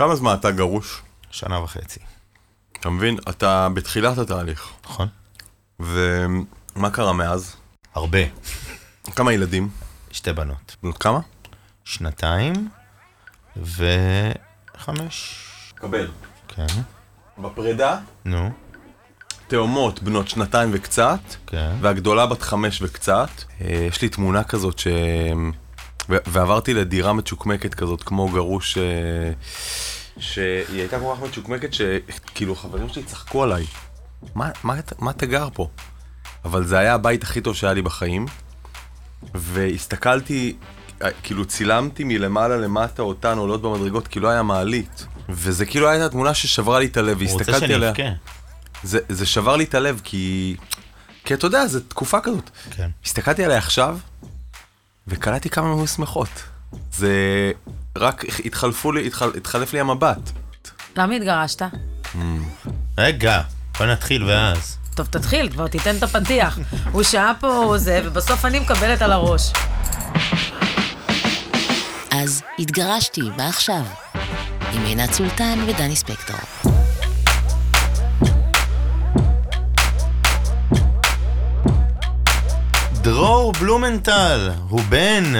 כמה זמן אתה גרוש? שנה וחצי. אתה מבין? אתה בתחילת התהליך. נכון. ומה קרה מאז? הרבה. כמה ילדים? שתי בנות. כמה? שנתיים וחמש. קבל. כן. בפרידה? נו, תאומות בנות שנתיים וקצת, כן. והגדולה בת חמש וקצת. אה, יש לי תמונה כזאת ש... ועברתי לדירה מצ'וקמקת כזאת, כמו גרוש, אה, שהיא הייתה כל כך מצ'וקמקת שכאילו חברים שלי צחקו עליי. מה, מה, מה אתה גר פה? אבל זה היה הבית הכי טוב שהיה לי בחיים, והסתכלתי, אה, כאילו צילמתי מלמעלה למטה אותן עולות במדרגות, כי לא היה מעלית. וזה כאילו הייתה תמונה ששברה לי את הלב, הוא רוצה והסתכלתי עליה. שנבכה. זה, זה שבר לי את הלב, כי... כי אתה יודע, זו תקופה כזאת. כן. הסתכלתי עליה עכשיו, וקלטתי כמה היו שמחות. זה... רק התחלפו לי, התחל, התחלף לי המבט. למה התגרשת? רגע, בוא נתחיל ואז. טוב, תתחיל, כבר תיתן את הפתיח. הוא שעה פה זה, ובסוף אני מקבלת על הראש. אז התגרשתי, מה עכשיו? עם עינת סולטן ודני ספקטור. דרור בלומנטל, הוא בן,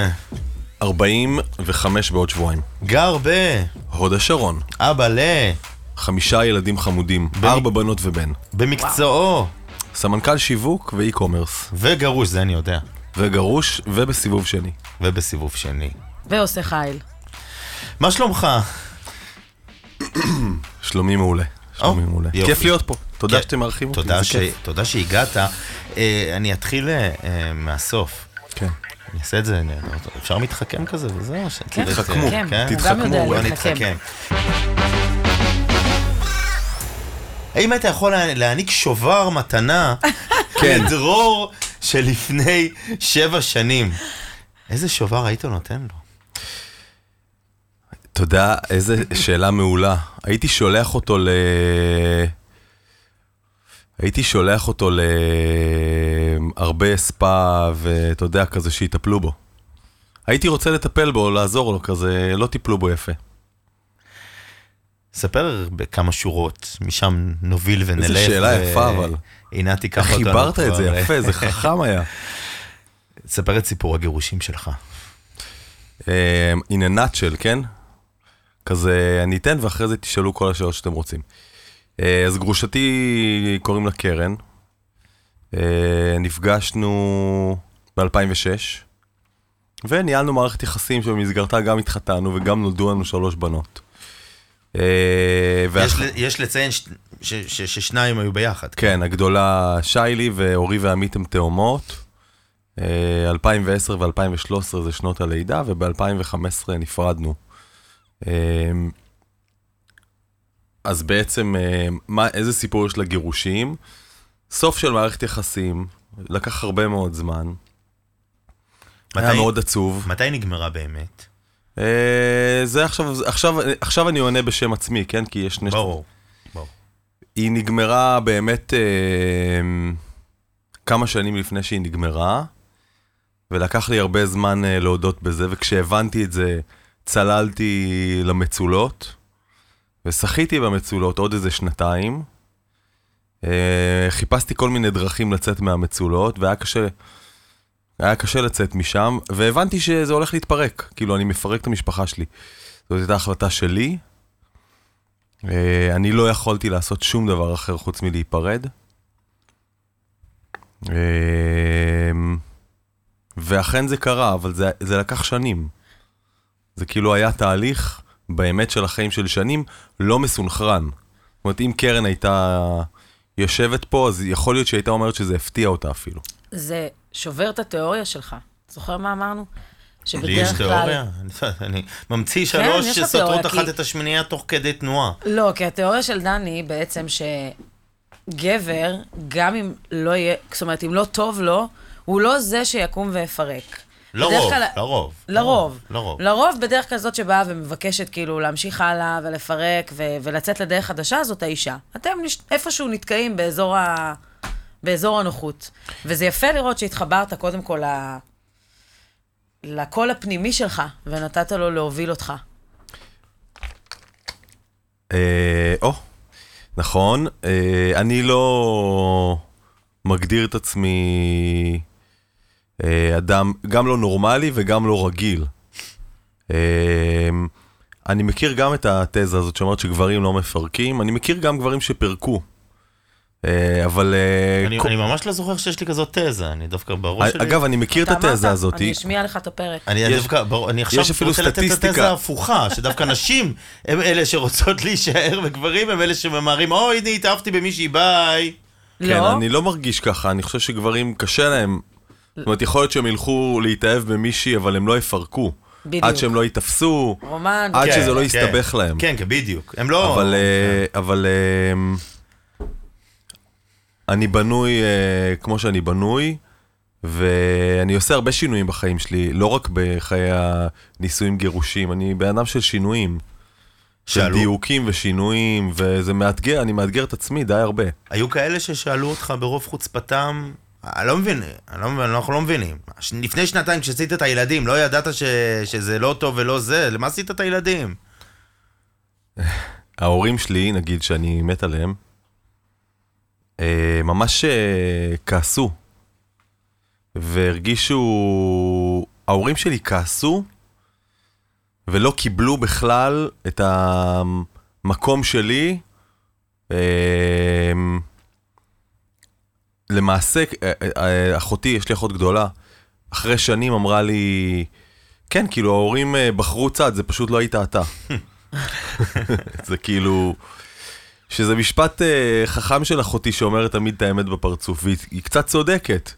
45 בעוד שבועיים. גר ב... הוד השרון, אבא ל... חמישה ילדים חמודים, ארבע בנות ובן. במקצועו, סמנכ"ל שיווק ואי-קומרס. וגרוש, זה אני יודע. וגרוש ובסיבוב שני. ובסיבוב שני. ועושה חיל. מה שלומך? שלומי מעולה. שלומי מעולה. יופי. כיף להיות פה. תודה כן. שאתם מארחים אותי, תודה, זה ש... כיף. תודה שהגעת. אה, אני אתחיל אה, אה, מהסוף. כן. אני אעשה את זה, אני- אפשר מתחכם כזה וזהו. כן, את- תתחכמו, כן, כן? הוא גם יודע בוא להתחכם. נתחכם. האם אתה יכול לה- להעניק שובר מתנה כן. לדרור שלפני שבע שנים? איזה שובר היית נותן לו? יודע, איזה שאלה מעולה. הייתי שולח אותו ל... הייתי שולח אותו להרבה ספא, ואתה יודע, כזה שיטפלו בו. הייתי רוצה לטפל בו, לעזור לו, כזה, לא טיפלו בו יפה. ספר בכמה שורות, משם נוביל ונלך. איזה שאלה ו- יפה, אבל. עינת תיקח אותנו חיברת את זה אה, יפה, זה חכם היה. ספר את סיפור הגירושים שלך. אה, in a nutshell, כן? כזה, אני אתן ואחרי זה תשאלו כל השאלות שאתם רוצים. אה, אז גרושתי, קוראים לה קרן. אה, נפגשנו ב-2006, וניהלנו מערכת יחסים שבמסגרתה גם התחתנו וגם נולדו לנו שלוש בנות. אה, יש ואח- יש לציין ש- ש- ש- ששניים היו ביחד. כן, הגדולה שיילי ואורי ועמית הם תאומות. אה, 2010 ו-2013 זה שנות הלידה, וב-2015 נפרדנו. אז בעצם, אה, מה, איזה סיפור יש לגירושים? סוף של מערכת יחסים, לקח הרבה מאוד זמן. היה מתי- מאוד עצוב. מתי נגמרה באמת? אה, זה עכשיו, עכשיו, עכשיו אני עונה בשם עצמי, כן? כי יש. ברור. ברור. היא נגמרה באמת אה, כמה שנים לפני שהיא נגמרה, ולקח לי הרבה זמן אה, להודות בזה, וכשהבנתי את זה, צללתי למצולות, ושחיתי במצולות עוד איזה שנתיים. אה, חיפשתי כל מיני דרכים לצאת מהמצולות, והיה קשה, היה קשה לצאת משם, והבנתי שזה הולך להתפרק, כאילו אני מפרק את המשפחה שלי. זאת הייתה החלטה שלי, אה, אני לא יכולתי לעשות שום דבר אחר חוץ מלהיפרד. אה, ואכן זה קרה, אבל זה, זה לקח שנים. זה כאילו היה תהליך, באמת של החיים של שנים, לא מסונכרן. זאת אומרת, אם קרן הייתה יושבת פה, אז יכול להיות שהיא הייתה אומרת שזה הפתיע אותה אפילו. זה שובר את התיאוריה שלך. זוכר מה אמרנו? לי יש תיאוריה? אני ממציא שלוש יש לך שסותרות אחת כי- את השמינייה תוך כדי תנועה. לא, כי התיאוריה של דני היא בעצם שגבר, גם אם לא יהיה, זאת אומרת, אם לא טוב לו, הוא לא זה שיקום ויפרק. לרוב, כלל- לרוב. לרוב. לרוב. לרוב בדרך כלל זאת שבאה ומבקשת כאילו להמשיך הלאה ולפרק ו- ולצאת לדרך חדשה, זאת האישה. אתם נש- איפשהו נתקעים באזור, ה... באזור הנוחות. וזה יפה לראות שהתחברת קודם כל ל... לקול הפנימי שלך, ונתת לו להוביל אותך. אה, או, נכון. אה, אני לא מגדיר את עצמי אה, אדם גם לא נורמלי וגם לא רגיל. אה, אני מכיר גם את התזה הזאת שאומרת שגברים לא מפרקים, אני מכיר גם גברים שפירקו. אה, אבל... אה, אני כל- אני ממש לא זוכר שיש לי כזאת תזה, אני דווקא בראש שלי... אגב, אני מכיר את התזה הזאת. אני אשמיע לך את הפרק. אני יש- דווקא, ברור, אני עכשיו רוצה לתת את. התזה ההפוכה, שדווקא נשים הם אלה שרוצות להישאר, וגברים הם אלה שממהרים, אוי, הנה התאהבתי במישהי, ביי. כן, לא? אני לא מרגיש ככה, אני חושב שגברים קשה להם. זאת אומרת, יכול להיות שהם ילכו להתאהב במישהי, אבל הם לא יפרקו. בדיוק. עד שהם לא ייתפסו, רומן, עד כן, שזה לא כן. יסתבך להם. כן, כן, בדיוק. הם לא... אבל, אה, אבל אה, אני בנוי אה, כמו שאני בנוי, ואני עושה הרבה שינויים בחיים שלי, לא רק בחיי הנישואים גירושים, אני בן אדם של שינויים. של שאלו? דיוקים ושינויים, וזה מאתגר, אני מאתגר את עצמי די הרבה. היו כאלה ששאלו אותך ברוב חוצפתם, אני לא מבין, אני לא אנחנו לא מבינים. לפני שנתיים כשעשית את הילדים, לא ידעת ש... שזה לא טוב ולא זה, למה עשית את הילדים? ההורים שלי, נגיד שאני מת עליהם, אה, ממש אה, כעסו. והרגישו... ההורים שלי כעסו, ולא קיבלו בכלל את המקום שלי. אה, למעשה, אה, אה, אחותי, יש לי אחות גדולה, אחרי שנים אמרה לי, כן, כאילו ההורים אה, בחרו צד, זה פשוט לא היית אתה. זה כאילו... שזה משפט אה, חכם של אחותי שאומרת תמיד את האמת בפרצוף, והיא היא קצת צודקת.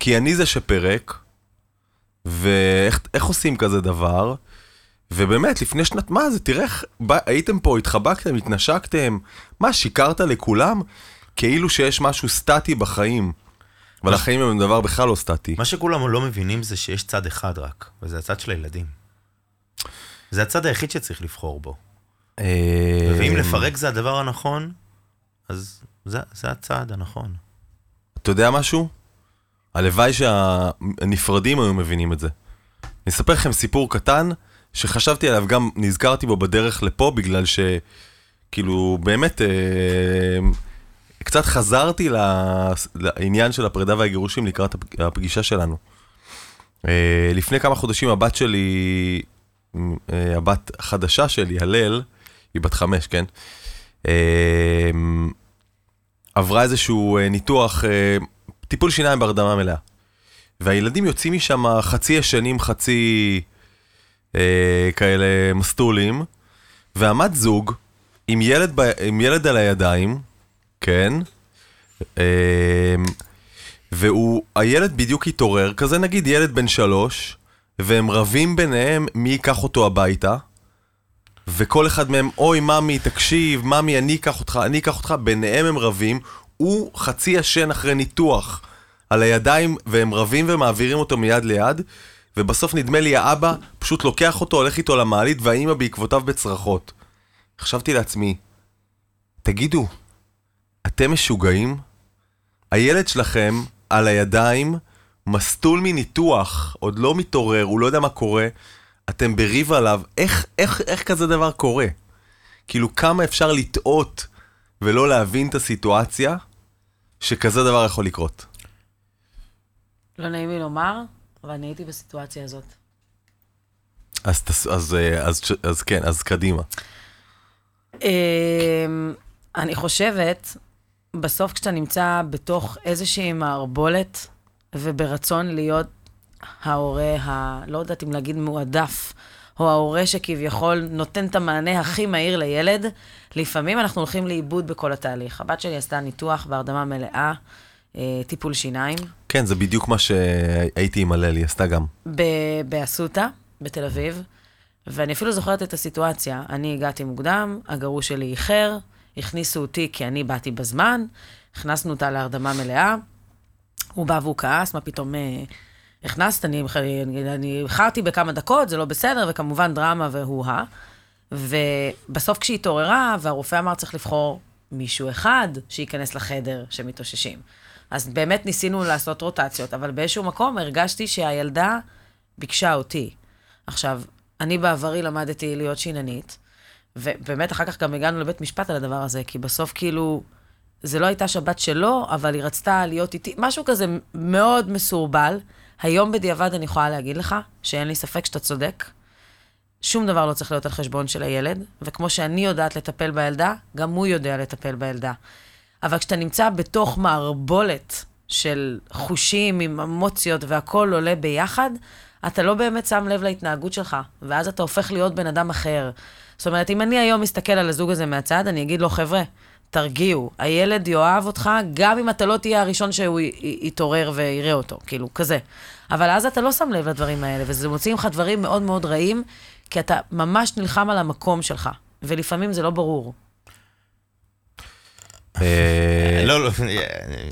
כי אני זה שפרק, ואיך איך עושים כזה דבר? ובאמת, לפני שנת, מה זה, תראה איך הייתם פה, התחבקתם, התנשקתם, מה, שיקרת לכולם? כאילו שיש משהו סטטי בחיים. אבל החיים הם דבר בכלל לא סטטי. מה שכולם לא מבינים זה שיש צד אחד רק, וזה הצד של הילדים. זה הצד היחיד שצריך לבחור בו. אה, ואם לפרק זה הדבר הנכון, אז זה, זה הצעד הנכון. אתה יודע משהו? הלוואי שהנפרדים היו מבינים את זה. אני אספר לכם סיפור קטן, שחשבתי עליו, גם נזכרתי בו בדרך לפה, בגלל שכאילו, באמת, אה, קצת חזרתי לעניין של הפרידה והגירושים לקראת הפ- הפגישה שלנו. אה, לפני כמה חודשים הבת שלי, אה, הבת החדשה שלי, הלל, היא בת חמש, כן? אה, עברה איזשהו ניתוח, טיפול שיניים בהרדמה מלאה. והילדים יוצאים משם חצי ישנים, חצי כאלה מסטולים, ועמד זוג עם ילד, ב, עם ילד על הידיים, כן, אה, והוא, הילד בדיוק התעורר, כזה נגיד ילד בן שלוש, והם רבים ביניהם מי ייקח אותו הביתה. וכל אחד מהם, אוי, ממי, תקשיב, ממי, אני אקח אותך, אני אקח אותך, ביניהם הם רבים, הוא חצי ישן אחרי ניתוח על הידיים, והם רבים ומעבירים אותו מיד ליד, ובסוף נדמה לי האבא פשוט לוקח אותו, הולך איתו למעלית, והאימא בעקבותיו בצרחות. חשבתי לעצמי, תגידו, אתם משוגעים? הילד שלכם על הידיים, מסטול מניתוח, עוד לא מתעורר, הוא לא יודע מה קורה, אתם בריב עליו, איך, איך, איך כזה דבר קורה? כאילו, כמה אפשר לטעות ולא להבין את הסיטואציה שכזה דבר יכול לקרות? לא נעים לי לומר, אבל אני הייתי בסיטואציה הזאת. אז, אז, אה, אז, אז, אז כן, אז קדימה. אמ, אני חושבת, בסוף כשאתה נמצא בתוך איזושהי מערבולת וברצון להיות ההורה, ה... לא יודעת אם להגיד מועדף, או ההורה שכביכול נותן את המענה הכי מהיר לילד, לפעמים אנחנו הולכים לאיבוד בכל התהליך. הבת שלי עשתה ניתוח בהרדמה מלאה, אה, טיפול שיניים, כן, זה בדיוק מה שהייתי עם הלל, היא עשתה גם. באסותא, בתל אביב, ואני אפילו זוכרת את הסיטואציה. אני הגעתי מוקדם, הגרוש שלי איחר, הכניסו אותי כי אני באתי בזמן, הכנסנו אותה להרדמה מלאה, הוא בא והוא כעס, מה פתאום אה, הכנסת, אני אני- אני איחרתי בכמה דקות, זה לא בסדר, וכמובן דרמה והוא-הא. ובסוף כשהיא התעוררה, והרופא אמר צריך לבחור מישהו אחד שייכנס לחדר שמתאוששים. אז באמת ניסינו לעשות רוטציות, אבל באיזשהו מקום הרגשתי שהילדה ביקשה אותי. עכשיו, אני בעברי למדתי להיות שיננית, ובאמת, אחר כך גם הגענו לבית משפט על הדבר הזה, כי בסוף כאילו, זה לא הייתה שבת שלו, אבל היא רצתה להיות איתי, משהו כזה מאוד מסורבל. היום בדיעבד אני יכולה להגיד לך, שאין לי ספק שאתה צודק. שום דבר לא צריך להיות על חשבון של הילד, וכמו שאני יודעת לטפל בילדה, גם הוא יודע לטפל בילדה. אבל כשאתה נמצא בתוך מערבולת של חושים עם אמוציות והכול עולה ביחד, אתה לא באמת שם לב להתנהגות שלך, ואז אתה הופך להיות בן אדם אחר. זאת אומרת, אם אני היום מסתכל על הזוג הזה מהצד, אני אגיד לו, חבר'ה, תרגיעו, הילד יאהב אותך, גם אם אתה לא תהיה הראשון שהוא י- י- יתעורר ויראה אותו, כאילו, כזה. אבל אז אתה לא שם לב לדברים האלה, וזה מוציא ממך דברים מאוד מאוד רעים, כי אתה ממש נלחם על המקום שלך, ולפעמים זה לא ברור. אה, לא, לא,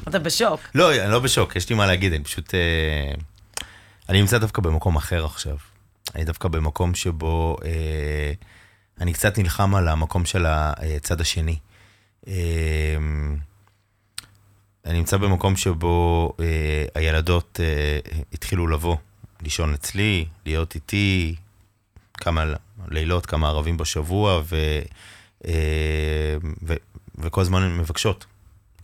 אתה בשוק. לא, אני לא בשוק, יש לי מה להגיד, אני פשוט... אה, אני נמצא דווקא במקום אחר עכשיו. אני דווקא במקום שבו אה, אני קצת נלחם על המקום של הצד השני. אה, אני נמצא במקום שבו אה, הילדות אה, התחילו לבוא, לישון אצלי, להיות איתי, כמה לילות, כמה ערבים בשבוע, ו, ו, וכל הזמן הן מבקשות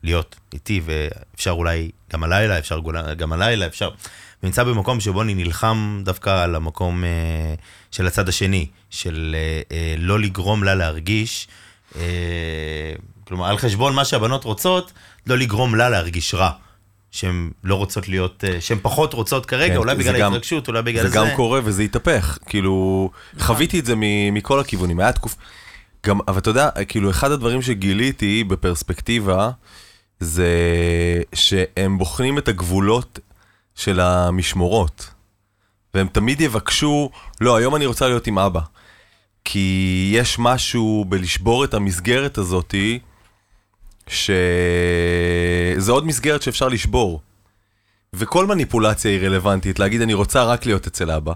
להיות איתי, ואפשר אולי גם הלילה, אפשר גם הלילה, אפשר... ונמצא במקום שבו אני נלחם דווקא על המקום אה, של הצד השני, של אה, אה, לא לגרום לה להרגיש, אה, כלומר, על חשבון מה שהבנות רוצות, לא לגרום לה להרגיש רע. שהן לא רוצות להיות, אה, שהן פחות רוצות כרגע, כן, אולי בגלל גם- ההתרגשות, אולי בגלל זה זה. גם קורה וזה התהפך, כאילו, חוויתי את זה מכל הכיוונים, היה תקופה, גם, אבל אתה יודע, כאילו, אחד הדברים שגיליתי בפרספקטיבה, זה שהם בוחנים את הגבולות של המשמורות, והם תמיד יבקשו, לא, היום אני רוצה להיות עם אבא. כי יש משהו בלשבור את המסגרת הזאתי, שזה עוד מסגרת שאפשר לשבור. וכל מניפולציה היא רלוונטית, להגיד אני רוצה רק להיות אצל אבא.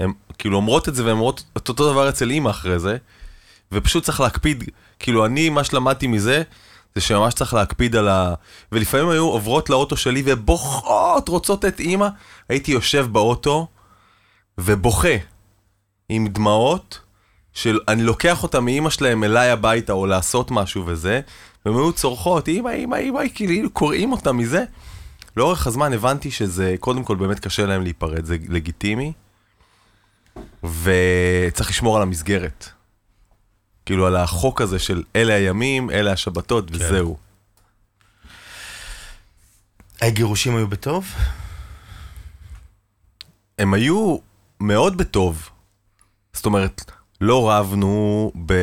הן כאילו אומרות את זה והן אומרות את אותו דבר אצל אימא אחרי זה, ופשוט צריך להקפיד, כאילו אני, מה שלמדתי מזה, זה שממש צריך להקפיד על ה... ולפעמים היו עוברות לאוטו שלי ובוכות, רוצות את אימא, הייתי יושב באוטו ובוכה עם דמעות, שאני לוקח אותה מאימא שלהם אליי הביתה או לעשות משהו וזה, והן היו צורחות, אימא, אימא, אימא, כאילו קוראים אותה מזה. לאורך הזמן הבנתי שזה, קודם כל באמת קשה להם להיפרד, זה לגיטימי, וצריך לשמור על המסגרת. כאילו על החוק הזה של אלה הימים, אלה השבתות, וזהו. הגירושים היו בטוב? הם היו מאוד בטוב. זאת אומרת, לא רבנו, ב...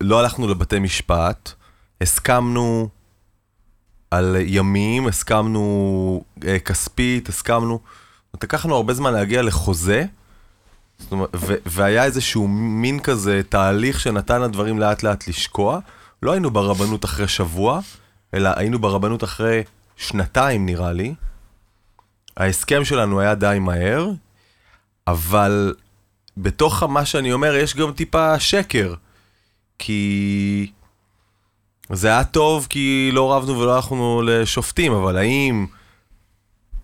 לא הלכנו לבתי משפט, הסכמנו על ימים, הסכמנו אה, כספית, הסכמנו... לקחנו הרבה זמן להגיע לחוזה, זאת אומרת, ו- והיה איזשהו מין כזה תהליך שנתן לדברים לאט לאט לשקוע. לא היינו ברבנות אחרי שבוע, אלא היינו ברבנות אחרי שנתיים נראה לי. ההסכם שלנו היה די מהר, אבל בתוך מה שאני אומר יש גם טיפה שקר. כי זה היה טוב כי לא רבנו ולא הלכנו לשופטים, אבל האם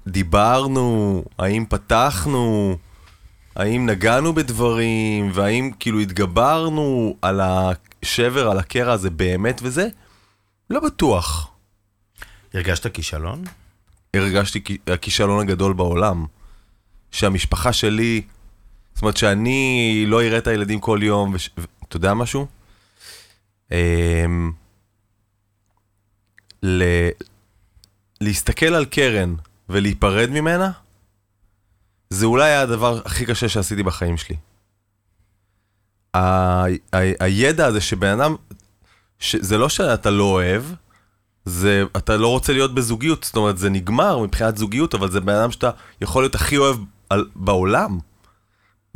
דיברנו, האם פתחנו, האם נגענו בדברים, והאם כאילו התגברנו על השבר, על הקרע הזה באמת וזה? לא בטוח. הרגשת כישלון? הרגשתי כי- הכישלון הגדול בעולם. שהמשפחה שלי, זאת אומרת שאני לא אראה את הילדים כל יום, וש... ו... אתה יודע משהו? אמ... ל... להסתכל על קרן ולהיפרד ממנה, זה אולי היה הדבר הכי קשה שעשיתי בחיים שלי. ה... ה... הידע הזה שבן אדם, ש... זה לא שאתה לא אוהב, זה, אתה לא רוצה להיות בזוגיות, זאת אומרת, זה נגמר מבחינת זוגיות, אבל זה בן אדם שאתה יכול להיות הכי אוהב על, בעולם.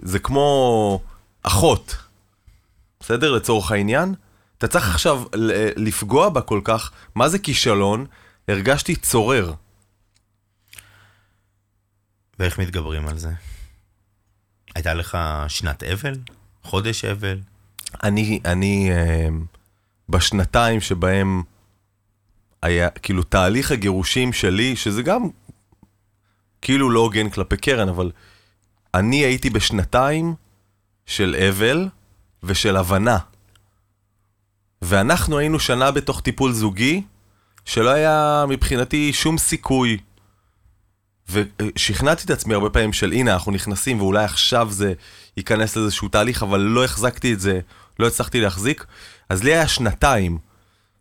זה כמו אחות, בסדר? לצורך העניין. אתה צריך עכשיו לפגוע בה כל כך, מה זה כישלון? הרגשתי צורר. ואיך מתגברים על זה? הייתה לך שנת אבל? חודש אבל? אני, אני, אה, בשנתיים שבהם היה, כאילו, תהליך הגירושים שלי, שזה גם כאילו לא הוגן כלפי קרן, אבל אני הייתי בשנתיים של אבל ושל הבנה ואנחנו היינו שנה בתוך טיפול זוגי, שלא היה מבחינתי שום סיכוי. ושכנעתי את עצמי הרבה פעמים של הנה, אנחנו נכנסים ואולי עכשיו זה ייכנס לאיזשהו תהליך, אבל לא החזקתי את זה, לא הצלחתי להחזיק. אז לי היה שנתיים,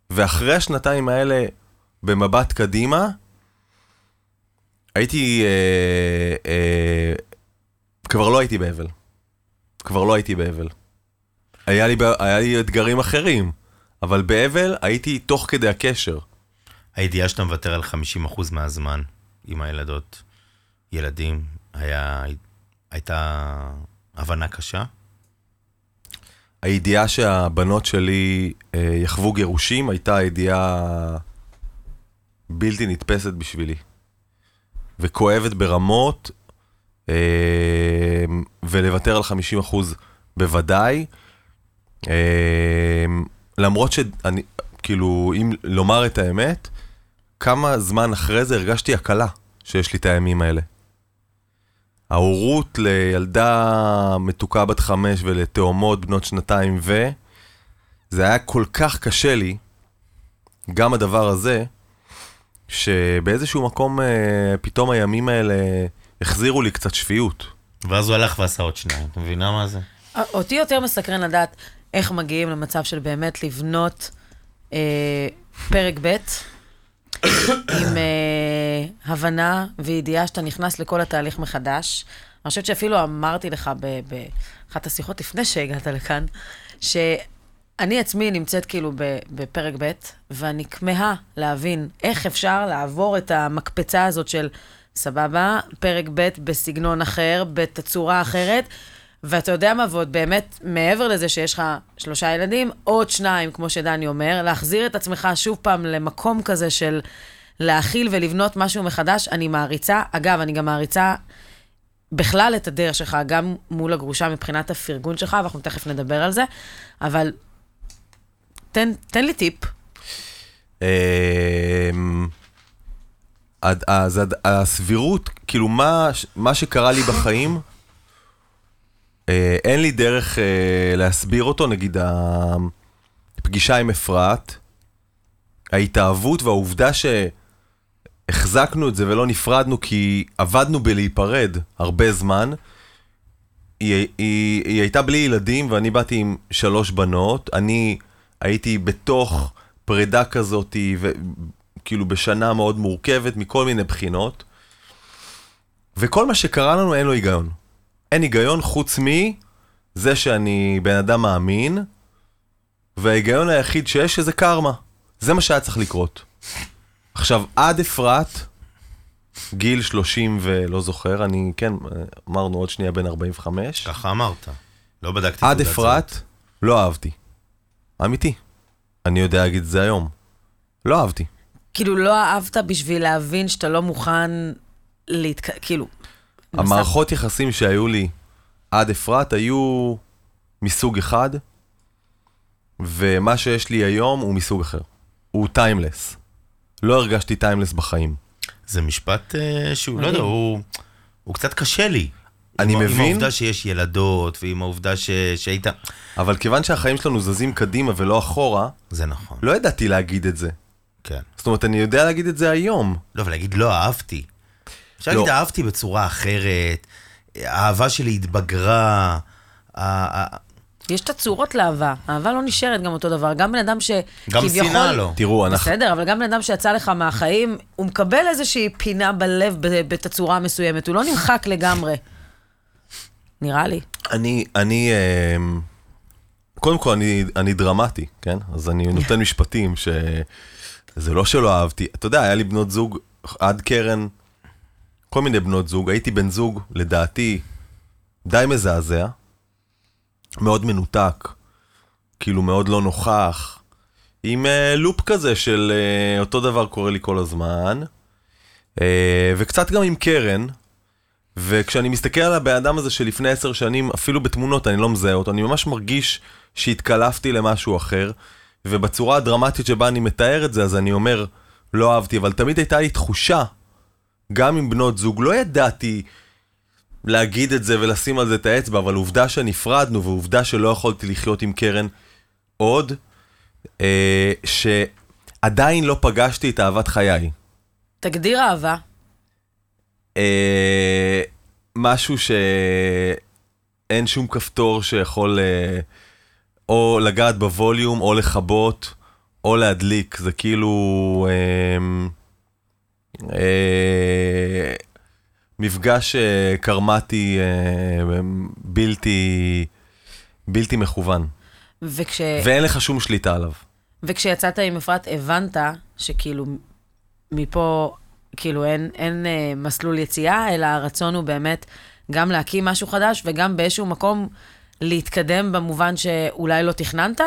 ואחרי השנתיים האלה, במבט קדימה, הייתי... אה, אה, כבר לא הייתי באבל. כבר לא הייתי באבל. היה לי, היה לי אתגרים אחרים, אבל באבל הייתי תוך כדי הקשר. הידיעה שאתה מוותר על 50% מהזמן עם הילדות, ילדים, היה, הייתה הבנה קשה? הידיעה שהבנות שלי אה, יחוו גירושים הייתה ידיעה בלתי נתפסת בשבילי. וכואבת ברמות, אה, ולוותר על 50% בוודאי. אה, למרות שאני, כאילו, אם לומר את האמת, כמה זמן אחרי זה הרגשתי הקלה שיש לי את הימים האלה. ההורות לילדה מתוקה בת חמש ולתאומות בנות שנתיים ו... זה היה כל כך קשה לי, גם הדבר הזה, שבאיזשהו מקום אה, פתאום הימים האלה החזירו לי קצת שפיות. ואז הוא הלך ועשה עוד שניים, אתה מבינה מה זה? אותי יותר מסקרן לדעת איך מגיעים למצב של באמת לבנות אה, פרק ב' עם אה, הבנה וידיעה שאתה נכנס לכל התהליך מחדש. אני חושבת שאפילו אמרתי לך באחת השיחות לפני שהגעת לכאן, שאני עצמי נמצאת כאילו בפרק ב', ואני כמהה להבין איך אפשר לעבור את המקפצה הזאת של סבבה, פרק ב' בסגנון אחר, בתצורה אחרת. ואתה יודע מה, ועוד באמת, מעבר לזה שיש לך שלושה ילדים, עוד שניים, כמו שדני אומר, להחזיר את עצמך שוב פעם למקום כזה של להכיל ולבנות משהו מחדש, אני מעריצה. אגב, אני גם מעריצה בכלל את הדרך שלך, גם מול הגרושה מבחינת הפרגון שלך, ואנחנו תכף נדבר על זה, אבל תן, תן לי טיפ. אמ, אז הסבירות, כאילו מה, שקרה לי בחיים, אין לי דרך אה, להסביר אותו, נגיד הפגישה עם אפרת, ההתאהבות והעובדה שהחזקנו את זה ולא נפרדנו כי עבדנו בלהיפרד הרבה זמן, היא, היא, היא הייתה בלי ילדים ואני באתי עם שלוש בנות, אני הייתי בתוך פרידה כזאת, וכאילו בשנה מאוד מורכבת מכל מיני בחינות, וכל מה שקרה לנו אין לו היגיון. אין היגיון חוץ מזה שאני בן אדם מאמין, וההיגיון היחיד שיש זה קרמה. זה מה שהיה צריך לקרות. עכשיו, עד אפרת, גיל 30 ולא זוכר, אני, כן, אמרנו עוד שנייה בן 45. ככה אמרת. לא בדקתי עד אפרת, זהות. לא אהבתי. אמיתי. אני יודע להגיד את זה היום. לא אהבתי. כאילו, לא אהבת בשביל להבין שאתה לא מוכן להתק... כאילו... המערכות יחסים שהיו לי עד אפרת היו מסוג אחד, ומה שיש לי היום הוא מסוג אחר. הוא טיימלס. לא הרגשתי טיימלס בחיים. זה משפט אה, שהוא, לא. יודע, הוא, הוא קצת קשה לי. אני עם, ה- עם מבין. העובדה שיש ילדות, ועם העובדה ש, שהיית... אבל כיוון שהחיים שלנו זזים קדימה ולא אחורה, זה נכון, לא ידעתי להגיד את זה. כן. זאת אומרת, אני יודע להגיד את זה היום. לא, אבל להגיד לא אהבתי. אפשר לא. להגיד אהבתי בצורה אחרת, האהבה שלי התבגרה, יש את הצורות לאהבה. אהבה לא נשארת גם אותו דבר. גם בן אדם שכביכול... גם שנאה לא. תראו, אנחנו... בסדר, אבל גם בן אדם שיצא לך מהחיים, הוא מקבל איזושהי פינה בלב בתצורה מסוימת, הוא לא נמחק לגמרי. נראה לי. אני, אני, אמ, קודם כל, אני, אני דרמטי, כן? אז אני נותן משפטים ש... זה לא שלא אהבתי. אתה יודע, היה לי בנות זוג עד קרן, כל מיני בנות זוג. הייתי בן זוג, לדעתי, די מזעזע, מאוד מנותק, כאילו מאוד לא נוכח, עם אה, לופ כזה של אה, אותו דבר קורה לי כל הזמן, אה, וקצת גם עם קרן, וכשאני מסתכל על הבן אדם הזה שלפני עשר שנים, אפילו בתמונות אני לא מזהה אותו, אני ממש מרגיש שהתקלפתי למשהו אחר, ובצורה הדרמטית שבה אני מתאר את זה, אז אני אומר, לא אהבתי, אבל תמיד הייתה לי תחושה, גם עם בנות זוג, לא ידעתי להגיד את זה ולשים על זה את האצבע, אבל עובדה שנפרדנו, ועובדה שלא יכולתי לחיות עם קרן עוד, אה, שעדיין לא פגשתי את אהבת חיי. תגדיר אהבה. אה, משהו שאין שום כפתור שיכול אה, או לגעת בווליום, או לכבות, או להדליק. זה כאילו... אה, מפגש אה, קרמטי אה, בלתי, בלתי מכוון, וכש... ואין לך שום שליטה עליו. וכשיצאת עם אפרת, הבנת שכאילו מפה, כאילו אין, אין אה, מסלול יציאה, אלא הרצון הוא באמת גם להקים משהו חדש וגם באיזשהו מקום להתקדם במובן שאולי לא תכננת?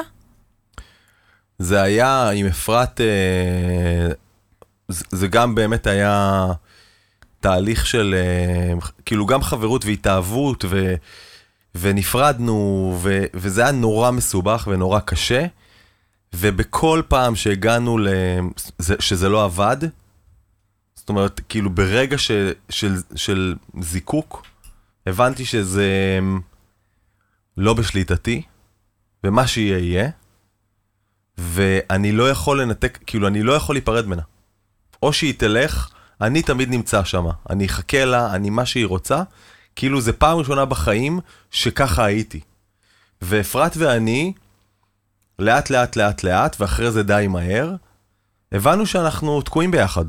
זה היה עם אפרת, אה, זה גם באמת היה תהליך של אה, כאילו גם חברות והתאהבות ו, ונפרדנו ו, וזה היה נורא מסובך ונורא קשה ובכל פעם שהגענו ל... זה- שזה לא עבד, זאת אומרת כאילו ברגע ש, של, של זיקוק הבנתי שזה לא בשליטתי ומה שיהיה יהיה. ואני לא יכול לנתק, כאילו, אני לא יכול להיפרד ממנה. או שהיא תלך, אני תמיד נמצא שם. אני אחכה לה, אני מה שהיא רוצה. כאילו, זה פעם ראשונה בחיים שככה הייתי. ואפרת ואני, לאט לאט לאט לאט, ואחרי זה די מהר, הבנו שאנחנו תקועים ביחד.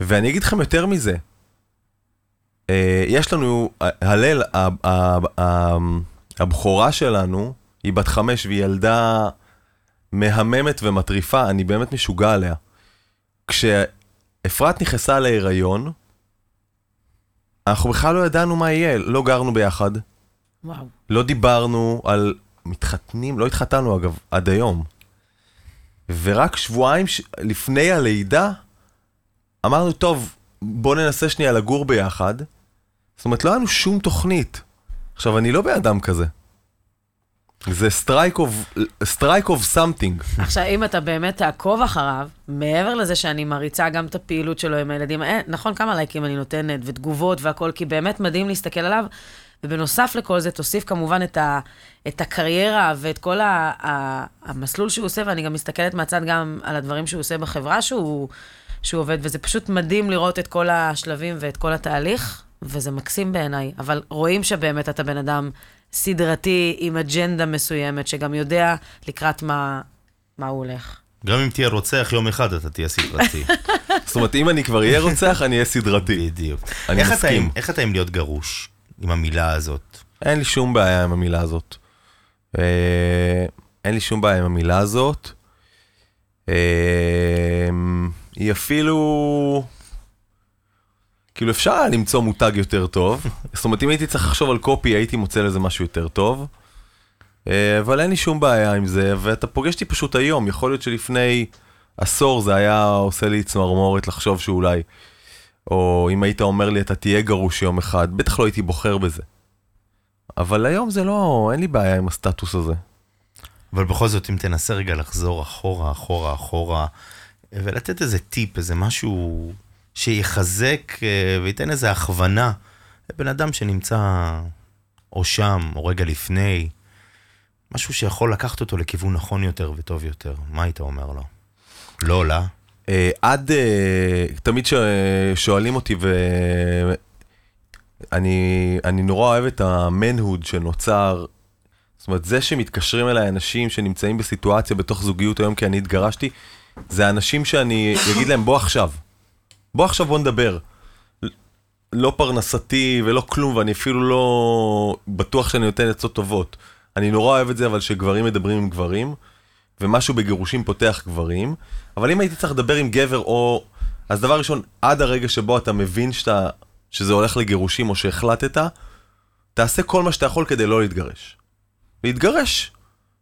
ואני אגיד לכם יותר מזה. אה, יש לנו, הלל, הבכורה שלנו, היא בת חמש והיא ילדה מהממת ומטריפה, אני באמת משוגע עליה. כשאפרת נכנסה להיריון, אנחנו בכלל לא ידענו מה יהיה, לא גרנו ביחד, וואו. לא דיברנו על מתחתנים, לא התחתנו אגב, עד היום. ורק שבועיים ש... לפני הלידה, אמרנו, טוב, בוא ננסה שנייה לגור ביחד. זאת אומרת, לא היה לנו שום תוכנית. עכשיו, אני לא בן אדם כזה. זה strike of something. עכשיו, אם אתה באמת תעקוב אחריו, מעבר לזה שאני מריצה גם את הפעילות שלו עם הילדים, אה, נכון כמה לייקים אני נותנת, ותגובות והכל, כי באמת מדהים להסתכל עליו, ובנוסף לכל זה, תוסיף כמובן את, ה, את הקריירה ואת כל ה, ה, המסלול שהוא עושה, ואני גם מסתכלת מהצד גם על הדברים שהוא עושה בחברה שהוא, שהוא עובד, וזה פשוט מדהים לראות את כל השלבים ואת כל התהליך, וזה מקסים בעיניי. אבל רואים שבאמת אתה בן אדם סדרתי, עם אג'נדה מסוימת, שגם יודע לקראת מה, מה הוא הולך. גם אם תהיה רוצח יום אחד, אתה תהיה סדרתי. זאת אומרת, אם אני כבר אהיה רוצח, אני אהיה סדרתי. בדיוק. אני איך אתה מסכים. עם- איך אתה עם להיות גרוש? עם המילה הזאת. אין לי שום בעיה עם המילה הזאת. אה, אין לי שום בעיה עם המילה הזאת. אה, היא אפילו... כאילו אפשר היה למצוא מותג יותר טוב. זאת אומרת, אם הייתי צריך לחשוב על קופי, הייתי מוצא לזה משהו יותר טוב. אה, אבל אין לי שום בעיה עם זה, ואתה פוגש אותי פשוט היום. יכול להיות שלפני עשור זה היה עושה לי צמרמורת לחשוב שאולי... או אם היית אומר לי אתה תהיה גרוש יום אחד, בטח לא הייתי בוחר בזה. אבל היום זה לא, אין לי בעיה עם הסטטוס הזה. אבל בכל זאת, אם תנסה רגע לחזור אחורה, אחורה, אחורה, ולתת איזה טיפ, איזה משהו שיחזק אה, וייתן איזה הכוונה לבן אדם שנמצא או שם, או רגע לפני, משהו שיכול לקחת אותו לכיוון נכון יותר וטוב יותר, מה היית אומר לו? לא לה? אה, עד, אה, תמיד שואלים אותי, ואני אני נורא אוהב את המנהוד שנוצר. זאת אומרת, זה שמתקשרים אליי אנשים שנמצאים בסיטואציה בתוך זוגיות היום, כי אני התגרשתי, זה אנשים שאני אגיד להם, בוא עכשיו. בוא עכשיו, בוא נדבר. לא פרנסתי ולא כלום, ואני אפילו לא בטוח שאני נותן עצות טובות. אני נורא אוהב את זה, אבל שגברים מדברים עם גברים, ומשהו בגירושים פותח גברים, אבל אם הייתי צריך לדבר עם גבר או... אז דבר ראשון, עד הרגע שבו אתה מבין שאתה, שזה הולך לגירושים או שהחלטת, תעשה כל מה שאתה יכול כדי לא להתגרש. להתגרש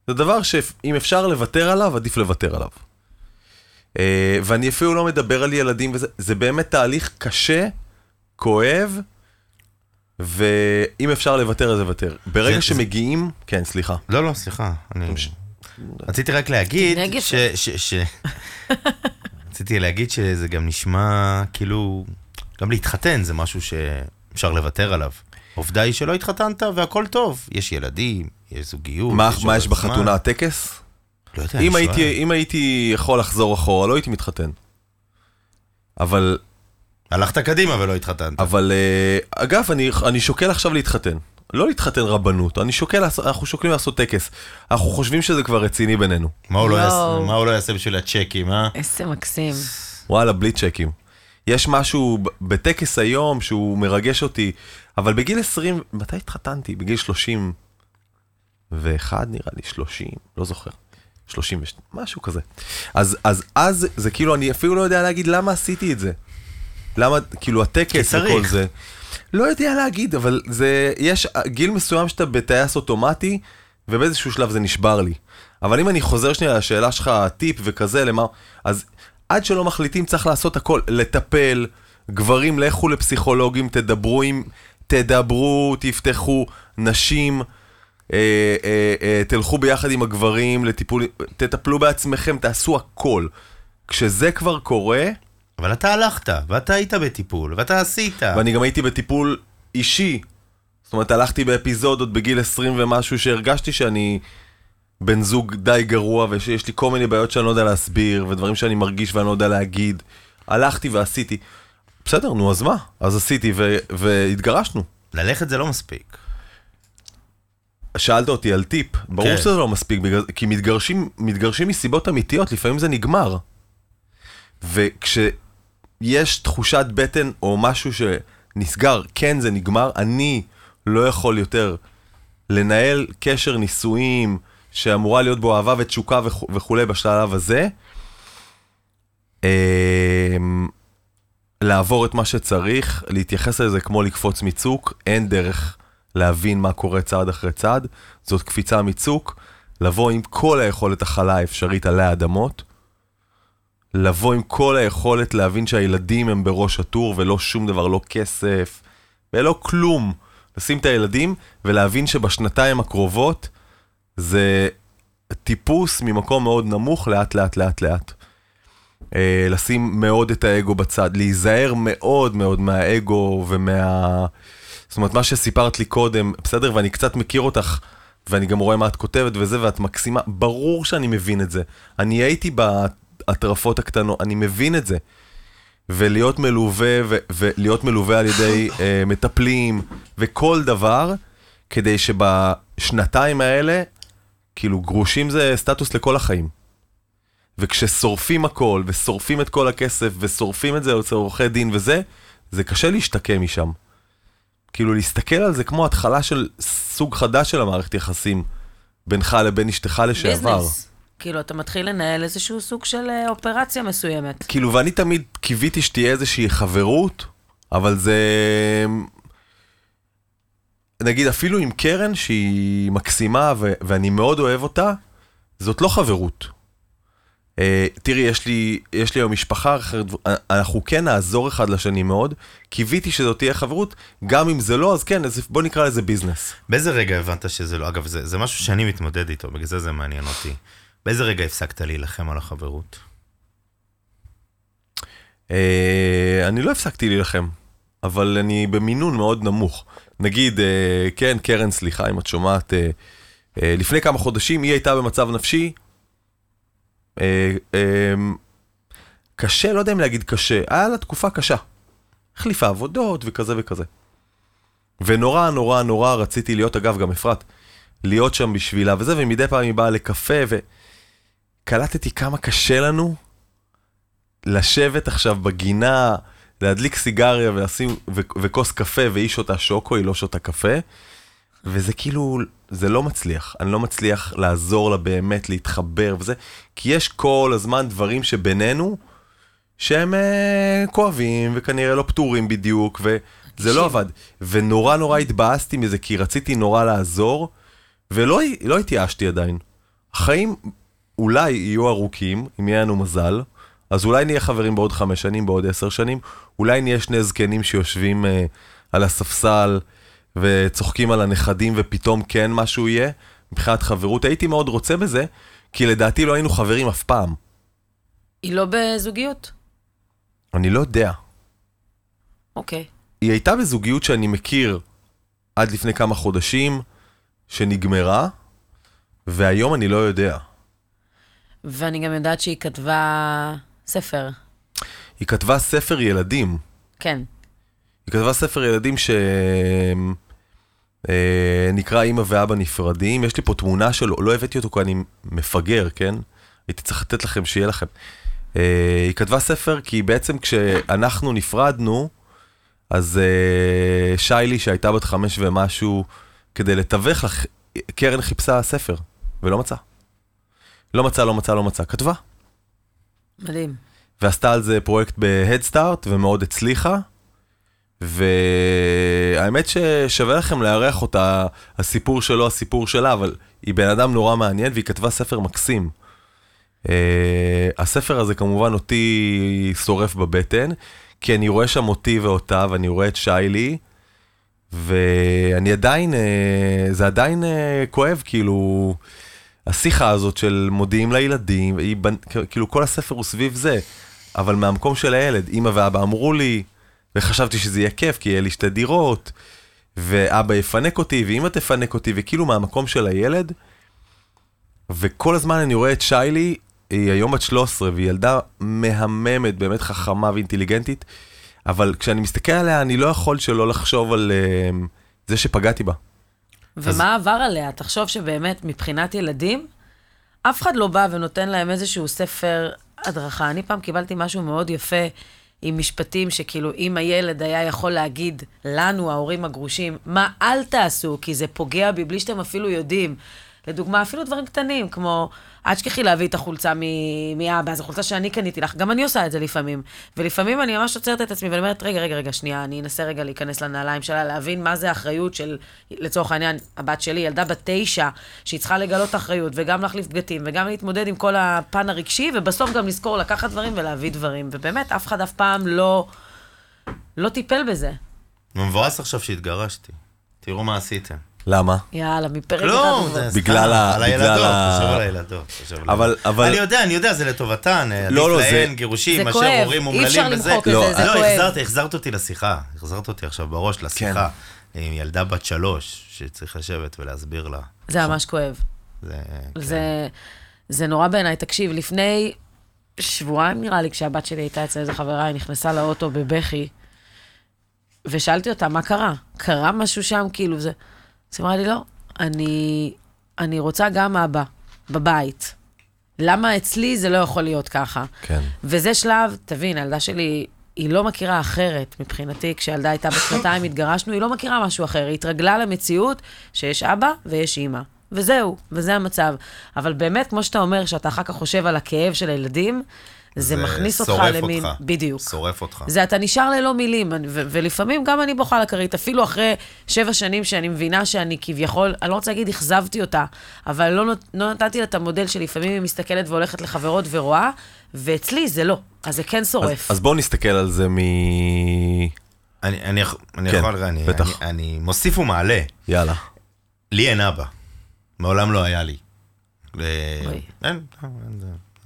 זה דבר שאם אפשר לוותר עליו, עדיף לוותר עליו. אה, ואני אפילו לא מדבר על ילדים וזה, זה באמת תהליך קשה, כואב, ואם אפשר לוותר אז לוותר. ברגע זה- שמגיעים, כן, סליחה. לא, לא, סליחה. אני... רציתי רק להגיד ש... ש... ש... רציתי להגיד שזה גם נשמע כאילו... גם להתחתן זה משהו שאפשר לוותר עליו. העובדה היא שלא התחתנת והכל טוב. יש ילדים, יש זוגיות. מה, מה הרבה יש בחתונה. הטקס? לא יודע, אם. הייתי, אם הייתי יכול לחזור אחורה, לא הייתי מתחתן. אבל, הלכת קדימה ולא התחתנת. אבל, אה, אגב, אני, אני שוקל עכשיו להתחתן. לא להתחתן רבנות, אני שוקל, אנחנו שוקלים לעשות טקס. אנחנו חושבים שזה כבר רציני בינינו. מה הוא לא. יעשה- מה הוא לא יעשה בשביל הצ'קים, אה? איזה מקסים. וואלה, בלי צ'קים. יש משהו בטקס היום שהוא מרגש אותי, אבל בגיל 20, מתי התחתנתי? בגיל 31 נראה לי, 30, לא זוכר. 32, משהו כזה. אז, אז אז זה כאילו, אני אפילו לא יודע להגיד למה עשיתי את זה. למה, כאילו, הטקס. וכל זה. לא יודע להגיד, אבל זה, יש גיל מסוים שאתה בטייס אוטומטי, ובאיזשהו שלב זה נשבר לי. אבל אם אני חוזר שנייה לשאלה שלך, טיפ וכזה, למה, אז עד שלא מחליטים צריך לעשות הכל, לטפל, גברים לכו לפסיכולוגים, תדברו עם, תדברו, תפתחו, נשים, אה, אה, אה, תלכו ביחד עם הגברים לטיפול, תטפלו בעצמכם, תעשו הכל. כשזה כבר קורה, אבל אתה הלכת, ואתה היית בטיפול, ואתה עשית. ואני גם הייתי בטיפול אישי. זאת אומרת, הלכתי באפיזודות בגיל 20 ומשהו שהרגשתי שאני בן זוג די גרוע ושיש לי כל מיני בעיות שאני לא יודע להסביר ודברים שאני מרגיש ואני לא יודע להגיד. הלכתי ועשיתי. בסדר, נו, אז מה? אז עשיתי ו- והתגרשנו. ללכת זה לא מספיק. שאלת אותי על טיפ, ברור כן. שזה לא מספיק, בגלל, כי מתגרשים, מתגרשים מסיבות אמיתיות, לפעמים זה נגמר. וכשיש תחושת בטן או משהו שנסגר, כן זה נגמר, אני לא יכול יותר לנהל קשר נישואים שאמורה להיות בו אהבה ותשוקה וכו- וכולי בשלב הזה. אמ, לעבור את מה שצריך, להתייחס לזה כמו לקפוץ מצוק, אין דרך להבין מה קורה צעד אחרי צעד, זאת קפיצה מצוק, לבוא עם כל היכולת הכלה האפשרית עלי האדמות, לבוא עם כל היכולת להבין שהילדים הם בראש הטור ולא שום דבר, לא כסף ולא כלום. לשים את הילדים ולהבין שבשנתיים הקרובות זה טיפוס ממקום מאוד נמוך לאט לאט לאט לאט. אה, לשים מאוד את האגו בצד, להיזהר מאוד מאוד מהאגו ומה... זאת אומרת, מה שסיפרת לי קודם, בסדר, ואני קצת מכיר אותך, ואני גם רואה מה את כותבת וזה, ואת מקסימה, ברור שאני מבין את זה. אני הייתי בהטרפות הקטנות, אני מבין את זה. ולהיות מלווה, ו- ולהיות מלווה על ידי אה, מטפלים, וכל דבר, כדי שבשנתיים האלה, כאילו גרושים זה סטטוס לכל החיים. וכששורפים הכל, ושורפים את כל הכסף, ושורפים את זה אצל עורכי דין וזה, זה קשה להשתקם משם. כאילו להסתכל על זה כמו התחלה של סוג חדש של המערכת יחסים בינך לבין אשתך לשעבר. ביזנס. כאילו, אתה מתחיל לנהל איזשהו סוג של אה, אופרציה מסוימת. כאילו, ואני תמיד קיוויתי שתהיה איזושהי חברות, אבל זה... נגיד, אפילו עם קרן שהיא מקסימה ו- ואני מאוד אוהב אותה, זאת לא חברות. Uh, תראי, יש לי, יש לי היום משפחה אחרת, אנחנו כן נעזור אחד לשני מאוד, קיוויתי שזאת תהיה חברות, גם אם זה לא, אז כן, אז בוא נקרא לזה ביזנס. באיזה רגע הבנת שזה לא... אגב, זה, זה משהו שאני מתמודד איתו, בגלל זה זה מעניין אותי. באיזה רגע הפסקת להילחם על החברות? Uh, אני לא הפסקתי להילחם, אבל אני במינון מאוד נמוך. נגיד, uh, כן, קרן, סליחה אם את שומעת, לפני כמה חודשים היא הייתה במצב נפשי, קשה, לא יודע אם להגיד קשה, היה לה תקופה קשה. החליפה עבודות וכזה וכזה. ונורא נורא נורא רציתי להיות, אגב, גם אפרת, להיות שם בשבילה וזה, ומדי פעם היא באה לקפה, וקלטתי כמה קשה לנו לשבת עכשיו בגינה, להדליק סיגריה ולשים, ו- וכוס קפה, והיא שותה שוקו, היא לא שותה קפה, וזה כאילו, זה לא מצליח. אני לא מצליח לעזור לה באמת להתחבר וזה, כי יש כל הזמן דברים שבינינו, שהם אה, כואבים, וכנראה לא פתורים בדיוק, וזה לא עבד. ונורא נורא התבאסתי מזה, כי רציתי נורא לעזור, ולא לא התייאשתי עדיין. החיים אולי יהיו ארוכים, אם יהיה לנו מזל, אז אולי נהיה חברים בעוד חמש שנים, בעוד עשר שנים, אולי נהיה שני זקנים שיושבים אה, על הספסל וצוחקים על הנכדים ופתאום כן משהו יהיה, מבחינת חברות. הייתי מאוד רוצה בזה, כי לדעתי לא היינו חברים אף פעם. היא לא בזוגיות? אני לא יודע. אוקיי. היא הייתה בזוגיות שאני מכיר עד לפני כמה חודשים, שנגמרה, והיום אני לא יודע. ואני גם יודעת שהיא כתבה ספר. היא כתבה ספר ילדים. כן. היא כתבה ספר ילדים שנקרא אימא ואבא נפרדים. יש לי פה תמונה שלו, לא הבאתי אותו כי אני מפגר, כן? הייתי צריך לתת לכם, שיהיה לכם. אה, היא כתבה ספר כי בעצם כשאנחנו נפרדנו, אז אה, שיילי, שהייתה בת חמש ומשהו, כדי לתווך לך, קרן חיפשה ספר, ולא מצאה. לא מצאה, לא מצאה, לא מצאה. כתבה. מדהים. ועשתה על זה פרויקט בהדסטארט, ומאוד הצליחה. והאמת ששווה לכם לארח אותה, הסיפור שלו, הסיפור שלה, אבל היא בן אדם נורא מעניין, והיא כתבה ספר מקסים. Uh, הספר הזה כמובן אותי שורף בבטן, כי אני רואה שם אותי ואותה, ואני רואה את שיילי, ואני עדיין, uh, זה עדיין uh, כואב, כאילו, השיחה הזאת של מודיעים לילדים, היא, כאילו כל הספר הוא סביב זה, אבל מהמקום של הילד, אמא ואבא אמרו לי, וחשבתי שזה יהיה כיף, כי יהיה לי שתי דירות, ואבא יפנק אותי, ואמא תפנק אותי, וכאילו מהמקום של הילד. וכל הזמן אני רואה את שיילי, היא היום בת 13, והיא ילדה מהממת, באמת חכמה ואינטליגנטית, אבל כשאני מסתכל עליה, אני לא יכול שלא לחשוב על uh, זה שפגעתי בה. ומה אז... עבר עליה? תחשוב שבאמת, מבחינת ילדים, אף אחד לא בא ונותן להם איזשהו ספר הדרכה. אני פעם קיבלתי משהו מאוד יפה עם משפטים שכאילו, אם הילד היה יכול להגיד לנו, ההורים הגרושים, מה אל תעשו, כי זה פוגע בי בלי שאתם אפילו יודעים. לדוגמה, אפילו דברים קטנים, כמו, אל תשכחי להביא את החולצה מאבא, זו חולצה שאני קניתי לך, גם אני עושה את זה לפעמים. ולפעמים אני ממש עוצרת את עצמי ואני אומרת, רגע, רגע, רגע, שנייה, אני אנסה רגע להיכנס לנעליים שלה, להבין מה זה האחריות של, לצורך העניין, הבת שלי, ילדה בת תשע, שהיא צריכה לגלות אחריות, וגם להחליף בגדים, וגם להתמודד עם כל הפן הרגשי, ובסוף גם לזכור לקחת דברים ולהביא דברים. ובאמת, אף אחד אף פעם לא, לא טיפל בזה. מבואס עכשיו שהתגרשתי. תראו מה עשיתם. למה? יאללה, מפרק אחד. לא, זה סתם, בגלל ה- על בגלל הילדות, ה- חשוב על הילדות. אבל- הילדות. אבל- אני יודע, אני יודע, זה לטובתן. לא, לא, זה- גירושים, זה מאשר כואב, הורים אי אומללים אפשר וזה. למחוק את לא, זה, זה לא, כואב. החזרת, החזרת אותי לשיחה. החזרת אותי עכשיו בראש. לשיחה. עם ילדה בת שלוש, שצריך לשבת ולהסביר לה. זה ממש כואב. זה... כן. זה, זה נורא בעיניי. תקשיב, לפני שבועיים נראה לי, כשהבת שלי הייתה אצל איזה חברה, היא נכנסה לאוטו בבכי, ושאלתי אותה, מה קרה? קרה משהו שם? כאילו, זה... אז היא אמרה לי, לא, אני, אני רוצה גם אבא, בבית. למה אצלי זה לא יכול להיות ככה? כן. וזה שלב, תבין, הילדה שלי, היא לא מכירה אחרת מבחינתי. כשילדה הייתה בת שנתיים, התגרשנו, היא לא מכירה משהו אחר. היא התרגלה למציאות שיש אבא ויש אימא. וזהו, וזה המצב. אבל באמת, כמו שאתה אומר, שאתה אחר כך חושב על הכאב של הילדים, זה, מכניס אותך שורף למין... אותך. בדיוק. שורף אותך. זה אתה נשאר ללא מילים, ו- ולפעמים גם אני בוכה לכרית, אפילו אחרי שבע שנים שאני מבינה שאני כביכול, אני לא רוצה להגיד אכזבתי אותה, אבל לא, נות- לא נתתי לה את המודל שלפעמים היא מסתכלת והולכת לחברות ורואה, ואצלי זה לא, אז זה כן אז, שורף. אז בואו נסתכל על זה מ... אני, אני, אני כן, יכול, אני, בטח. אני, אני מוסיף ומעלה. יאללה. לי אין אבא. מעולם לא היה לי. ל- אוי. אין,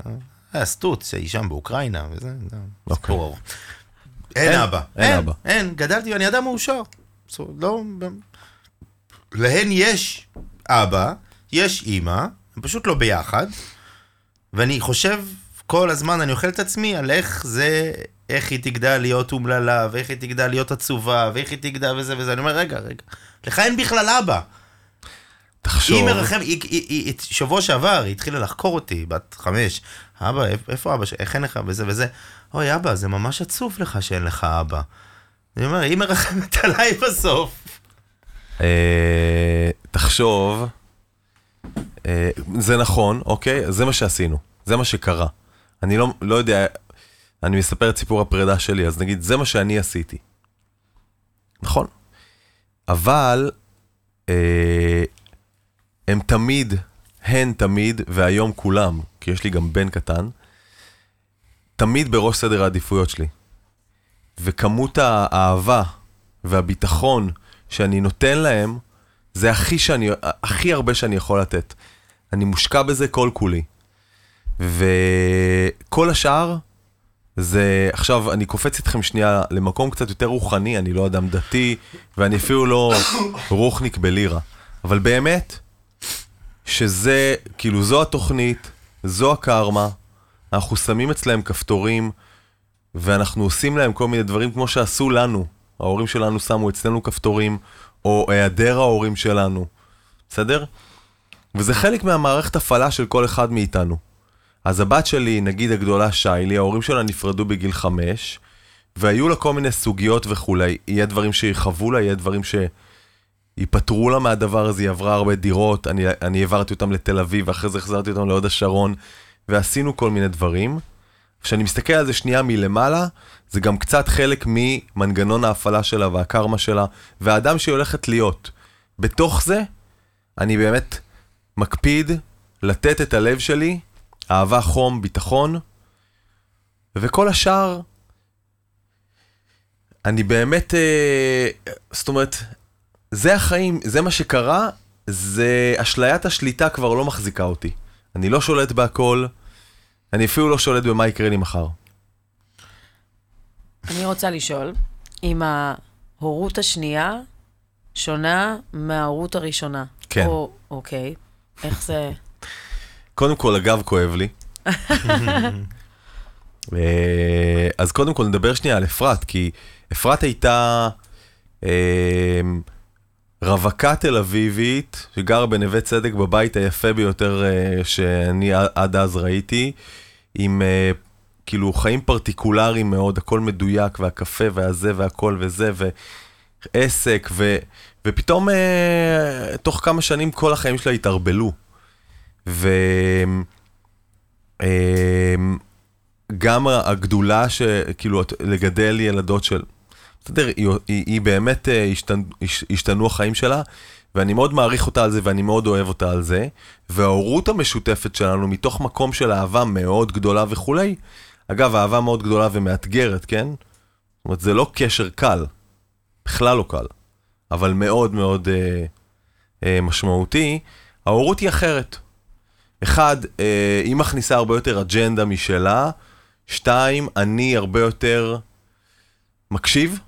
אין, זה- היה סטוץ, היא שם באוקראינה, וזה, זה אוקיי. סיפור ארוך. אין אבא. אין אבא. אין, גדלתי ואני אדם מאושר. לא... להן יש אבא, יש אימא, הם פשוט לא ביחד, ואני חושב כל הזמן, אני אוכל את עצמי על איך זה, איך היא תגדל להיות אומללה, ואיך היא תגדל להיות עצובה, ואיך היא תגדל וזה וזה. אני אומר, רגע, רגע, לך אין בכלל אבא. תחשוב. היא מרחם, היא, היא, היא, היא, שבוע שעבר היא התחילה לחקור אותי, בת חמש. אבא, איפ- איפה אבא, ש- איך אין לך, וזה וזה. אוי, אבא, זה ממש עצוב לך שאין לך אבא. אני אומר, היא מרחמת עליי בסוף. אה, תחשוב, אה, זה נכון, אוקיי? זה מה שעשינו, זה מה שקרה. אני לא, לא יודע, אני מספר את סיפור הפרידה שלי, אז נגיד, זה מה שאני עשיתי. נכון. אבל אה, הם תמיד, הן תמיד, והיום כולם, כי יש לי גם בן קטן, תמיד בראש סדר העדיפויות שלי. וכמות האהבה והביטחון שאני נותן להם, זה הכי, שאני, הכי הרבה שאני יכול לתת. אני מושקע בזה כל כולי. וכל השאר, זה, עכשיו אני קופץ איתכם שנייה למקום קצת יותר רוחני, אני לא אדם דתי, ואני אפילו לא רוחניק בלירה. אבל באמת, שזה, כאילו זו התוכנית, זו הקרמה, אנחנו שמים אצלהם כפתורים, ואנחנו עושים להם כל מיני דברים כמו שעשו לנו. ההורים שלנו שמו אצלנו כפתורים, או היעדר ההורים שלנו, בסדר? וזה חלק מהמערכת הפעלה של כל אחד מאיתנו. אז הבת שלי, נגיד הגדולה שיילי, ההורים שלה נפרדו בגיל חמש, והיו לה כל מיני סוגיות וכולי. יהיה דברים שיכאבו לה, יהיה דברים שיפטרו לה מהדבר הזה, היא עברה הרבה דירות, אני, אני העברתי אותם לתל אביב, ואחרי זה החזרתי אותם להוד השרון, ועשינו כל מיני דברים. כשאני מסתכל על זה שנייה מלמעלה, זה גם קצת חלק ממנגנון ההפעלה שלה והקרמה שלה, והאדם שהיא הולכת להיות. בתוך זה, אני באמת מקפיד לתת את הלב שלי, אהבה, חום, ביטחון, וכל השאר, אני באמת, אה, זאת אומרת, זה החיים, זה מה שקרה, זה אשליית השליטה כבר לא מחזיקה אותי. אני לא שולט בהכל, אני אפילו לא שולט במה יקרה לי מחר. אני רוצה לשאול, אם ההורות השנייה שונה מההורות הראשונה. כן. או, אוקיי, איך זה... קודם כל, הגב כואב לי. אה, אז קודם כל נדבר שנייה על אפרת, כי אפרת הייתה אה, רווקה תל אביבית, שגרה בנווה צדק בבית היפה ביותר אה, שאני עד אז ראיתי, עם אה, כאילו חיים פרטיקולריים מאוד, הכל מדויק, והקפה והזה והכל וזה, ועסק, ו, ופתאום אה, תוך כמה שנים כל החיים שלה התערבלו. וגם הגדולה, שכאילו, לגדל ילדות של... בסדר, היא, היא, באמת אה, השתנו, השתנו החיים שלה, ואני מאוד מעריך אותה על זה, ואני מאוד אוהב אותה על זה. וההורות המשותפת שלנו, מתוך מקום של אהבה מאוד גדולה וכולי, אגב, אהבה מאוד גדולה ומאתגרת, כן? זאת אומרת, זה לא קשר קל, בכלל לא קל, אבל מאוד מאוד אה, אה, משמעותי. ההורות היא אחרת. אחד, אה, היא מכניסה הרבה יותר אג'נדה משלה. שתיים, אני הרבה יותר מקשיב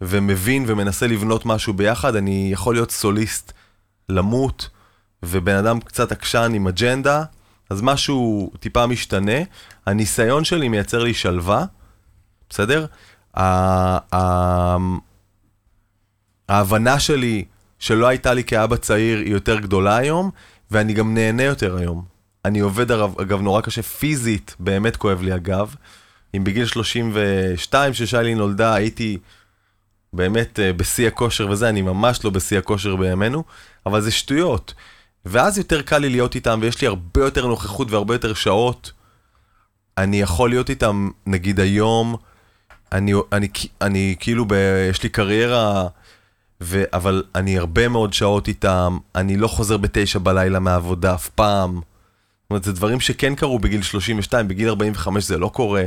ומבין ומנסה לבנות משהו ביחד. אני יכול להיות סוליסט למות, ובן אדם קצת עקשן עם אג'נדה, אז משהו טיפה משתנה. הניסיון שלי מייצר לי שלווה, בסדר? ההבנה שלי שלא הייתה לי כאבא צעיר היא יותר גדולה היום, ואני גם נהנה יותר היום. אני עובד, אגב, נורא קשה פיזית, באמת כואב לי הגב. אם בגיל 32, ששיילי נולדה, הייתי באמת אה, בשיא הכושר וזה, אני ממש לא בשיא הכושר בימינו, אבל זה שטויות. ואז יותר קל לי להיות איתם, ויש לי הרבה יותר נוכחות והרבה יותר שעות. אני יכול להיות איתם, נגיד היום, אני, אני, אני, כאילו, ב, יש לי קריירה ו... אבל אני הרבה מאוד שעות איתם, אני לא חוזר בתשע בלילה מהעבודה אף פעם. זאת אומרת, זה דברים שכן קרו בגיל 32, בגיל 45 זה לא קורה.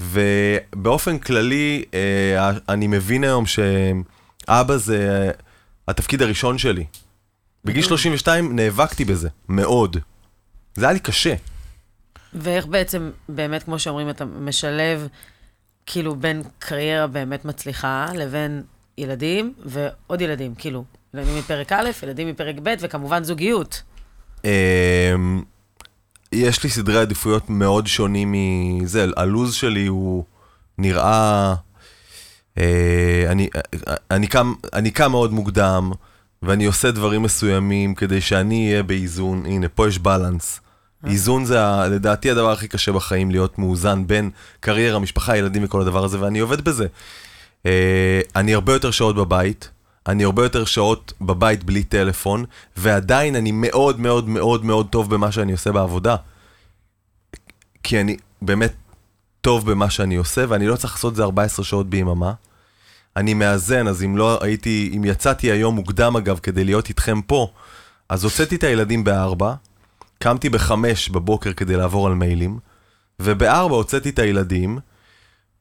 ובאופן כללי, אה, אני מבין היום שאבא זה התפקיד הראשון שלי. בגיל 32 נאבקתי בזה, מאוד. זה היה לי קשה. ואיך בעצם, באמת, כמו שאומרים, אתה משלב כאילו בין קריירה באמת מצליחה לבין ילדים ועוד ילדים, כאילו, ילדים מפרק א', ילדים מפרק ב', וכמובן זוגיות. יש לי סדרי עדיפויות מאוד שונים מזה, הלו"ז שלי הוא נראה... אה, אני, אני, קם, קם מאוד מוקדם, ואני עושה דברים מסוימים כדי שאני אהיה באיזון. הנה, פה יש בלנס. איזון זה לדעתי הדבר הכי קשה בחיים, להיות מאוזן בין קריירה, משפחה, ילדים וכל הדבר הזה, ואני עובד בזה. אה, אני הרבה יותר שעות בבית, אני הרבה יותר שעות בבית בלי טלפון, ועדיין אני מאוד מאוד מאוד מאוד טוב במה שאני עושה בעבודה. כי אני באמת טוב במה שאני עושה, ואני לא צריך לעשות את זה 14 שעות ביממה. אני מאזן, אז אם לא הייתי, אם יצאתי היום מוקדם אגב, כדי להיות איתכם פה, אז הוצאתי את הילדים בארבע, קמתי בחמש בבוקר כדי לעבור על מיילים, ובארבע הוצאתי את הילדים,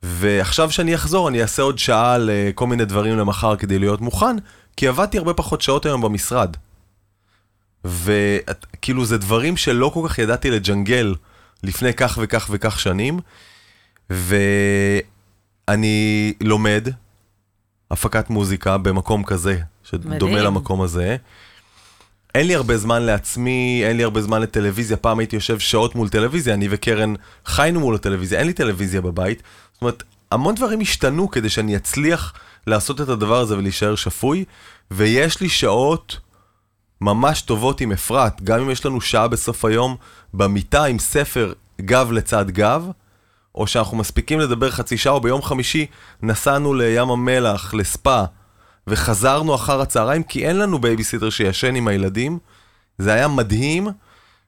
ועכשיו שאני אחזור, אני אעשה עוד שעה לכל מיני דברים למחר כדי להיות מוכן, כי עבדתי הרבה פחות שעות היום במשרד. וכאילו זה דברים שלא כל כך ידעתי לג'נגל לפני כך וכך וכך שנים, ואני לומד הפקת מוזיקה במקום כזה, שדומה מדהים. למקום הזה. אין לי הרבה זמן לעצמי, אין לי הרבה זמן לטלוויזיה. פעם הייתי יושב שעות מול טלוויזיה, אני וקרן חיינו מול הטלוויזיה, אין לי טלוויזיה בבית. זאת אומרת, המון דברים השתנו כדי שאני אצליח לעשות את הדבר הזה ולהישאר שפוי, ויש לי שעות ממש טובות עם אפרת, גם אם יש לנו שעה בסוף היום במיטה עם ספר גב לצד גב, או שאנחנו מספיקים לדבר חצי שעה, או ביום חמישי נסענו לים המלח, לספא, וחזרנו אחר הצהריים, כי אין לנו בייביסיטר שישן עם הילדים. זה היה מדהים,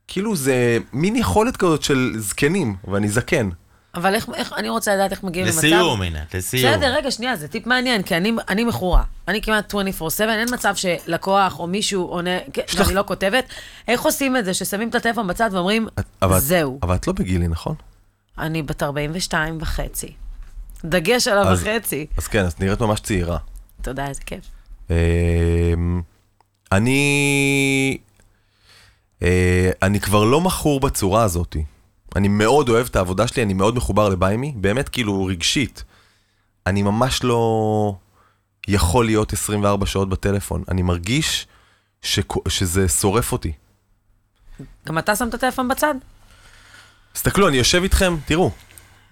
כאילו זה מין יכולת כזאת של זקנים, ואני זקן. אבל איך, איך, אני רוצה לדעת איך מגיעים למצב... לסיום, עינת, לסיום. בסדר, רגע, שנייה, זה טיפ מעניין, כי אני, אני מכורה. אני כמעט 24/7, אין מצב שלקוח או מישהו עונה, כן, יש לך- אני לא כותבת. איך עושים את זה, ששמים את הטלפון בצד ואומרים, את- אבל, זהו, אבל את לא בגילי, נכון? אני בת 42 וחצי. דגש על הוחצי. אז כן, אז נראית ממש צעירה. תודה, איזה כיף. אמ, אני... אה, אני כבר לא מכור בצורה הזאת. אני מאוד אוהב את העבודה שלי, אני מאוד מחובר לביימי, באמת כאילו רגשית. אני ממש לא יכול להיות 24 שעות בטלפון. אני מרגיש שכו- שזה שורף אותי. גם אתה שם את הטלפון בצד? תסתכלו, אני יושב איתכם, תראו.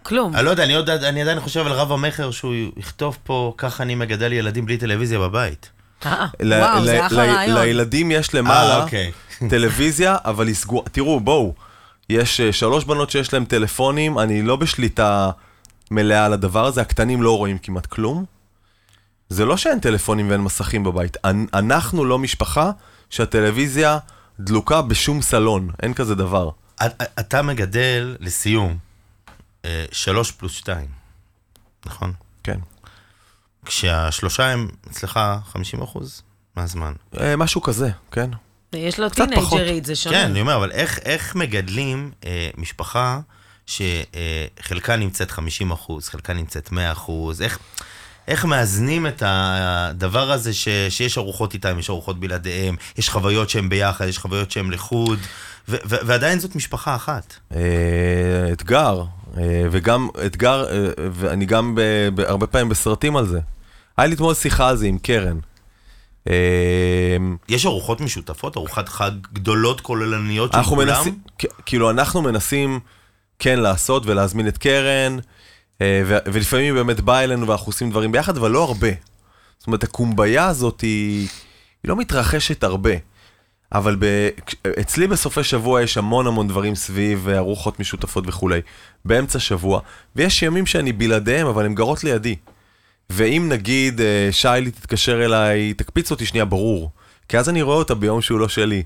כלום. אני לא יודע, אני, עוד, אני עדיין חושב על רב המכר שהוא יכתוב פה, ככה אני מגדל ילדים בלי טלוויזיה בבית. אה, וואו, ל- זה אחלה ל- רעיון. לילדים יש אה, למעלה אוקיי. טלוויזיה, אבל היא סגורה. תראו, בואו, יש אה, שלוש בנות שיש להן טלפונים, אני לא בשליטה מלאה על הדבר הזה, הקטנים לא רואים כמעט כלום. זה לא שאין טלפונים ואין מסכים בבית. אנ- אנחנו לא משפחה שהטלוויזיה דלוקה בשום סלון, אין כזה דבר. את- אתה מגדל, לסיום, אה, שלוש פלוס שתיים, נכון? כן. כשהשלושה הם אצלך 50 אחוז מהזמן. אה, משהו כזה, כן. יש לו. טינג'רית, זה שונה. כן, אני אומר, אבל איך, איך מגדלים אה, משפחה שחלקה נמצאת 50 אחוז, חלקה נמצאת 100 אחוז, איך, איך מאזנים את הדבר הזה ש, שיש ארוחות איתם, יש ארוחות בלעדיהם, יש חוויות שהם ביחד, יש חוויות שהם לחוד, ו, ו, ועדיין זאת משפחה אחת. אה, אתגר, אה, וגם אתגר, אה, ואני גם ב- ב- הרבה פעמים בסרטים על זה. היה לי אתמול שיחה על זה עם קרן. אה, יש ארוחות משותפות, ארוחת חג גדולות כוללניות של כולם? מנסים, כאילו אנחנו מנסים כן לעשות ולהזמין את קרן, אה, ולפעמים היא באמת באה אלינו ואנחנו עושים דברים ביחד, אבל לא הרבה. זאת אומרת, הקומביה הזאת היא, היא לא מתרחשת הרבה. אבל ב... אצלי בסופי שבוע יש המון המון דברים סביב אה, ארוחות משותפות וכולי, באמצע שבוע, ויש ימים שאני בלעדיהם, אבל הן גרות לידי. ואם נגיד אה, שיילי תתקשר אליי, תקפיץ אותי שנייה, ברור. כי אז אני רואה אותה ביום שהוא לא שלי.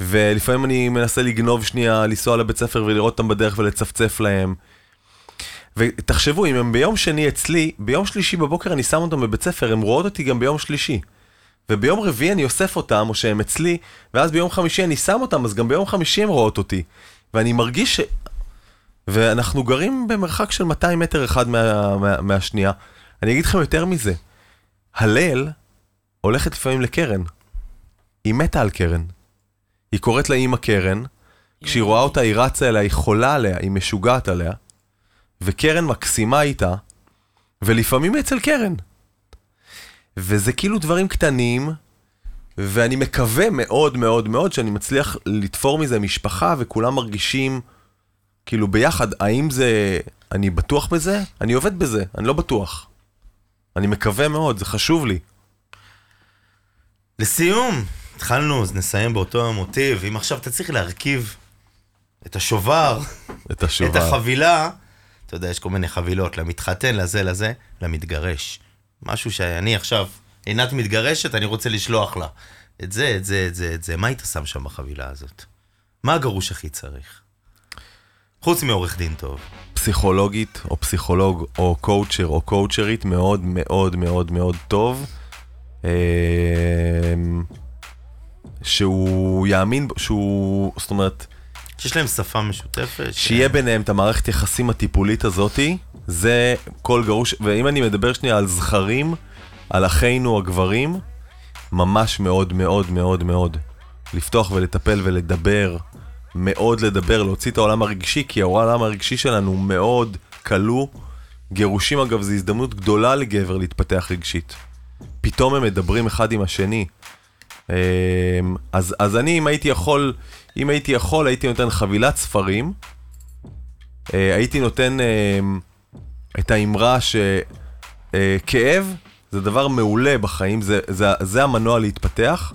ולפעמים אני מנסה לגנוב שנייה, לנסוע לבית ספר ולראות אותם בדרך ולצפצף להם. ותחשבו, אם הם ביום שני אצלי, ביום שלישי בבוקר אני שם אותם בבית ספר, הם רואות אותי גם ביום שלישי. וביום רביעי אני אוסף אותם, או שהם אצלי, ואז ביום חמישי אני שם אותם, אז גם ביום חמישי הם רואות אותי. ואני מרגיש ש... ואנחנו גרים במרחק של 200 מטר אחד מה, מה, מהשנייה. אני אגיד לכם יותר מזה, הלל הולכת לפעמים לקרן. היא מתה על קרן. היא קוראת לה אימא קרן, כשהיא רואה אותה היא רצה אליה, היא חולה עליה, היא משוגעת עליה, וקרן מקסימה איתה, ולפעמים אצל קרן. וזה כאילו דברים קטנים, ואני מקווה מאוד מאוד מאוד שאני מצליח לתפור מזה משפחה, וכולם מרגישים כאילו ביחד. האם זה... אני בטוח בזה? אני עובד בזה, אני לא בטוח. אני מקווה מאוד, זה חשוב לי. לסיום, התחלנו, אז נסיים באותו המוטיב. אם עכשיו אתה צריך להרכיב את השובר, את השובר. את החבילה, אתה יודע, יש כל מיני חבילות, למתחתן, לזה, לזה, למתגרש. משהו שאני עכשיו, עינת מתגרשת, אני רוצה לשלוח לה. את זה, את זה, את זה, את זה. מה היית שם שם בחבילה הזאת? מה הגרוש הכי צריך? חוץ מעורך דין טוב. פסיכולוגית או פסיכולוג או קואוצ'ר או קואוצ'רית מאוד מאוד מאוד מאוד טוב. אמ, שהוא יאמין, שהוא, זאת אומרת, שיש להם שפה משותפת. ש- שיהיה ביניהם את המערכת יחסים הטיפולית הזאתי, זה כל גרוש, ואם אני מדבר שנייה על זכרים, על אחינו הגברים, ממש מאוד מאוד מאוד מאוד. לפתוח ולטפל ולדבר, מאוד לדבר, להוציא את העולם הרגשי, כי העולם הרגשי שלנו מאוד כלוא. גירושים אגב זו הזדמנות גדולה לגבר להתפתח רגשית. פתאום הם מדברים אחד עם השני. אז, אז אני, אם הייתי יכול, אם הייתי יכול, הייתי נותן חבילת ספרים. אה, הייתי נותן אה, את האמרה שכאב זה דבר מעולה בחיים, זה, זה, זה המנוע להתפתח,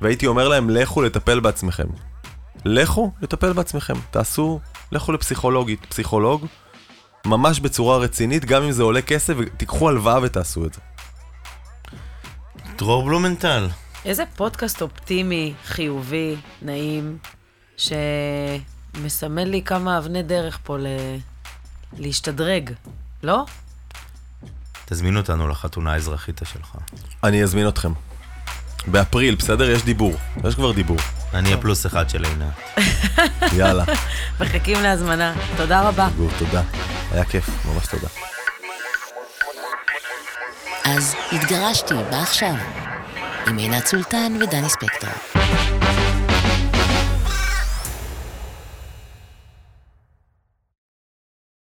והייתי אומר להם, לכו לטפל בעצמכם. לכו לטפל בעצמכם, תעשו, לכו לפסיכולוגית, פסיכולוג, ממש בצורה רצינית, גם אם זה עולה כסף, ותיקחו הלוואה ותעשו את זה. דרור בלומנטל. איזה פודקאסט אופטימי, חיובי, נעים, שמסמן לי כמה אבני דרך פה ל... להשתדרג, לא? תזמין אותנו לחתונה האזרחית שלך. אני אזמין אתכם. באפריל, בסדר? יש דיבור. יש כבר דיבור. אני הפלוס אחד של עינת. יאללה. מחכים להזמנה. תודה רבה. גור, תודה. היה כיף, ממש תודה. אז התגרשתי, בעכשיו, עם עינת סולטן ודני ספקטור.